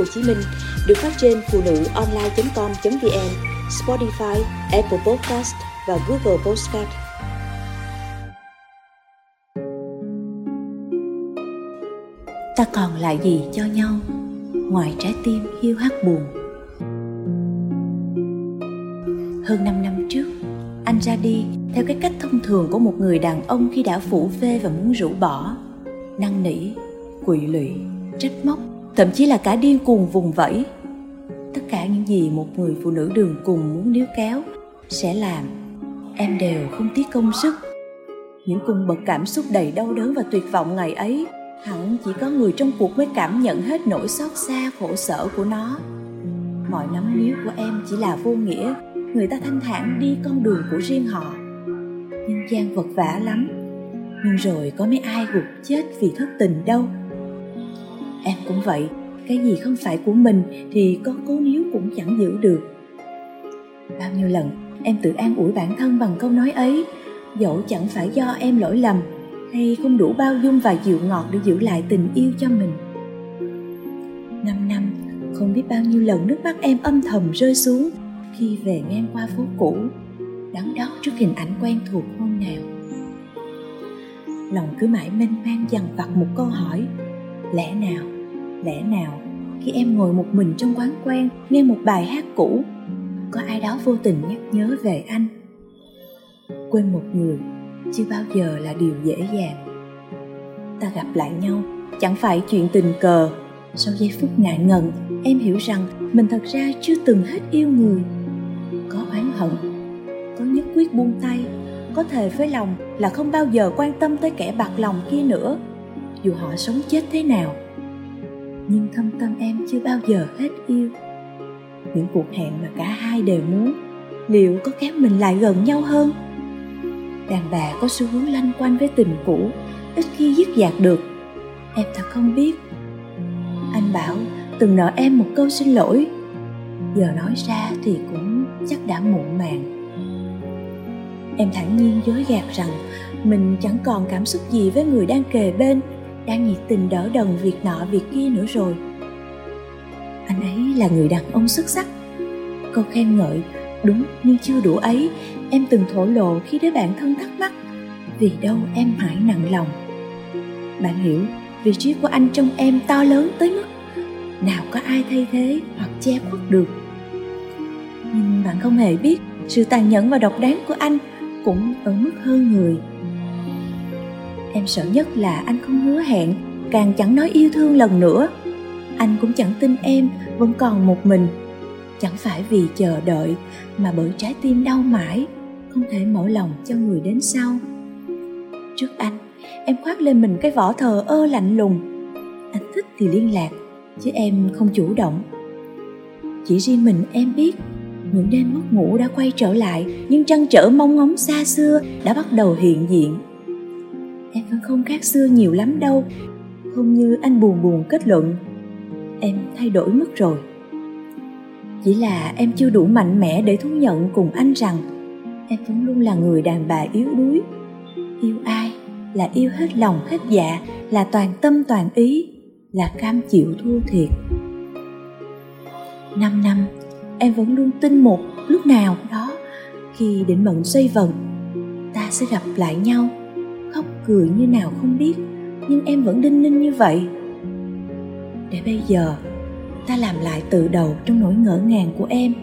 Hồ Chí Minh được phát trên phụ nữ online.com.vn, Spotify, Apple Podcast và Google Podcast. Ta còn lại gì cho nhau ngoài trái tim hiu hắt buồn? Hơn 5 năm trước, anh ra đi theo cái cách thông thường của một người đàn ông khi đã phủ phê và muốn rũ bỏ năn nỉ quỵ lụy trách móc thậm chí là cả điên cuồng vùng vẫy. Tất cả những gì một người phụ nữ đường cùng muốn níu kéo sẽ làm, em đều không tiếc công sức. Những cung bậc cảm xúc đầy đau đớn và tuyệt vọng ngày ấy, hẳn chỉ có người trong cuộc mới cảm nhận hết nỗi xót xa, khổ sở của nó. Mọi nắm níu của em chỉ là vô nghĩa, người ta thanh thản đi con đường của riêng họ. Nhân gian vật vả lắm. Nhưng rồi có mấy ai gục chết vì thất tình đâu em cũng vậy, cái gì không phải của mình thì có cố níu cũng chẳng giữ được. Bao nhiêu lần em tự an ủi bản thân bằng câu nói ấy, dẫu chẳng phải do em lỗi lầm, hay không đủ bao dung và dịu ngọt để giữ lại tình yêu cho mình. Năm năm, không biết bao nhiêu lần nước mắt em âm thầm rơi xuống khi về ngang qua phố cũ, đắn đo trước hình ảnh quen thuộc hôm nào. Lòng cứ mãi mênh mang dằn vặt một câu hỏi lẽ nào lẽ nào khi em ngồi một mình trong quán quen, nghe một bài hát cũ, có ai đó vô tình nhắc nhớ về anh? Quên một người chưa bao giờ là điều dễ dàng. Ta gặp lại nhau, chẳng phải chuyện tình cờ. Sau giây phút ngại ngần, em hiểu rằng mình thật ra chưa từng hết yêu người. Có oán hận, có nhất quyết buông tay, có thề với lòng là không bao giờ quan tâm tới kẻ bạc lòng kia nữa dù họ sống chết thế nào. Nhưng thâm tâm em chưa bao giờ hết yêu. Những cuộc hẹn mà cả hai đều muốn, liệu có kéo mình lại gần nhau hơn? Đàn bà có xu hướng lanh quanh với tình cũ, ít khi dứt dạc được. Em thật không biết. Anh bảo, từng nợ em một câu xin lỗi. Giờ nói ra thì cũng chắc đã muộn màng. Em thản nhiên dối gạt rằng mình chẳng còn cảm xúc gì với người đang kề bên đang nhiệt tình đỡ đần việc nọ việc kia nữa rồi. Anh ấy là người đàn ông xuất sắc. Câu khen ngợi, đúng nhưng chưa đủ ấy, em từng thổ lộ khi đứa bạn thân thắc mắc, vì đâu em mãi nặng lòng. Bạn hiểu, vị trí của anh trong em to lớn tới mức nào có ai thay thế hoặc che khuất được. Nhưng bạn không hề biết, sự tàn nhẫn và độc đáng của anh cũng ở mức hơn người em sợ nhất là anh không hứa hẹn, càng chẳng nói yêu thương lần nữa. Anh cũng chẳng tin em, vẫn còn một mình. Chẳng phải vì chờ đợi, mà bởi trái tim đau mãi, không thể mở lòng cho người đến sau. Trước anh, em khoác lên mình cái vỏ thờ ơ lạnh lùng. Anh thích thì liên lạc, chứ em không chủ động. Chỉ riêng mình em biết, những đêm mất ngủ đã quay trở lại, nhưng trăn trở mong ngóng xa xưa đã bắt đầu hiện diện không khác xưa nhiều lắm đâu. Không như anh buồn buồn kết luận, em thay đổi mất rồi. Chỉ là em chưa đủ mạnh mẽ để thú nhận cùng anh rằng em vẫn luôn là người đàn bà yếu đuối. Yêu ai là yêu hết lòng hết dạ là toàn tâm toàn ý, là cam chịu thua thiệt. Năm năm, em vẫn luôn tin một lúc nào đó, khi định mệnh xoay vần, ta sẽ gặp lại nhau cười như nào không biết, nhưng em vẫn đinh ninh như vậy. Để bây giờ, ta làm lại từ đầu trong nỗi ngỡ ngàng của em.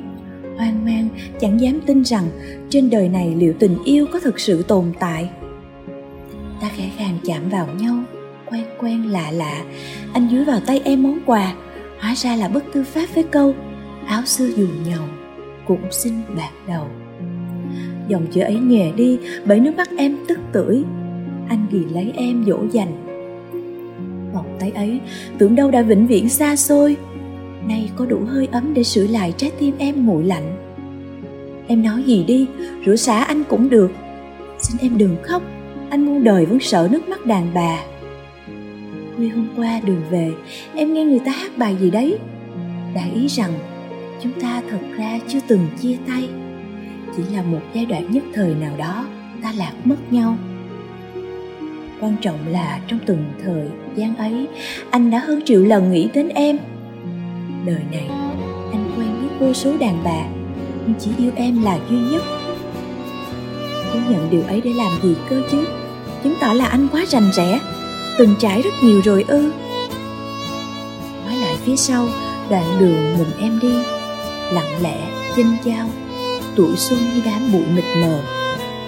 Hoang mang, chẳng dám tin rằng trên đời này liệu tình yêu có thực sự tồn tại. Ta khẽ khàng chạm vào nhau, quen quen lạ lạ. Anh dưới vào tay em món quà, hóa ra là bức thư pháp với câu, áo xưa dù nhầu cũng xin bạc đầu. Dòng chữ ấy nhòe đi, bởi nước mắt em tức tưởi anh ghi lấy em dỗ dành. Vòng tay ấy, tưởng đâu đã vĩnh viễn xa xôi. Nay có đủ hơi ấm để sửa lại trái tim em nguội lạnh. Em nói gì đi, rửa xả anh cũng được. Xin em đừng khóc, anh muôn đời vẫn sợ nước mắt đàn bà. Khuya hôm qua đường về, em nghe người ta hát bài gì đấy. Đại ý rằng, chúng ta thật ra chưa từng chia tay. Chỉ là một giai đoạn nhất thời nào đó, ta lạc mất nhau quan trọng là trong từng thời gian ấy anh đã hơn triệu lần nghĩ đến em. Đời này anh quen biết vô số đàn bà nhưng chỉ yêu em là duy nhất. Cứ nhận điều ấy để làm gì cơ chứ? Chứng tỏ là anh quá rành rẽ Từng trải rất nhiều rồi ư. Nói lại phía sau Đoạn đường mình em đi Lặng lẽ, chênh chao Tuổi xuân như đám bụi mịt mờ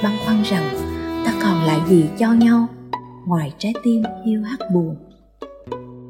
Băn khoăn rằng Ta còn lại gì cho nhau? Ngoài trái tim yêu hắt buồn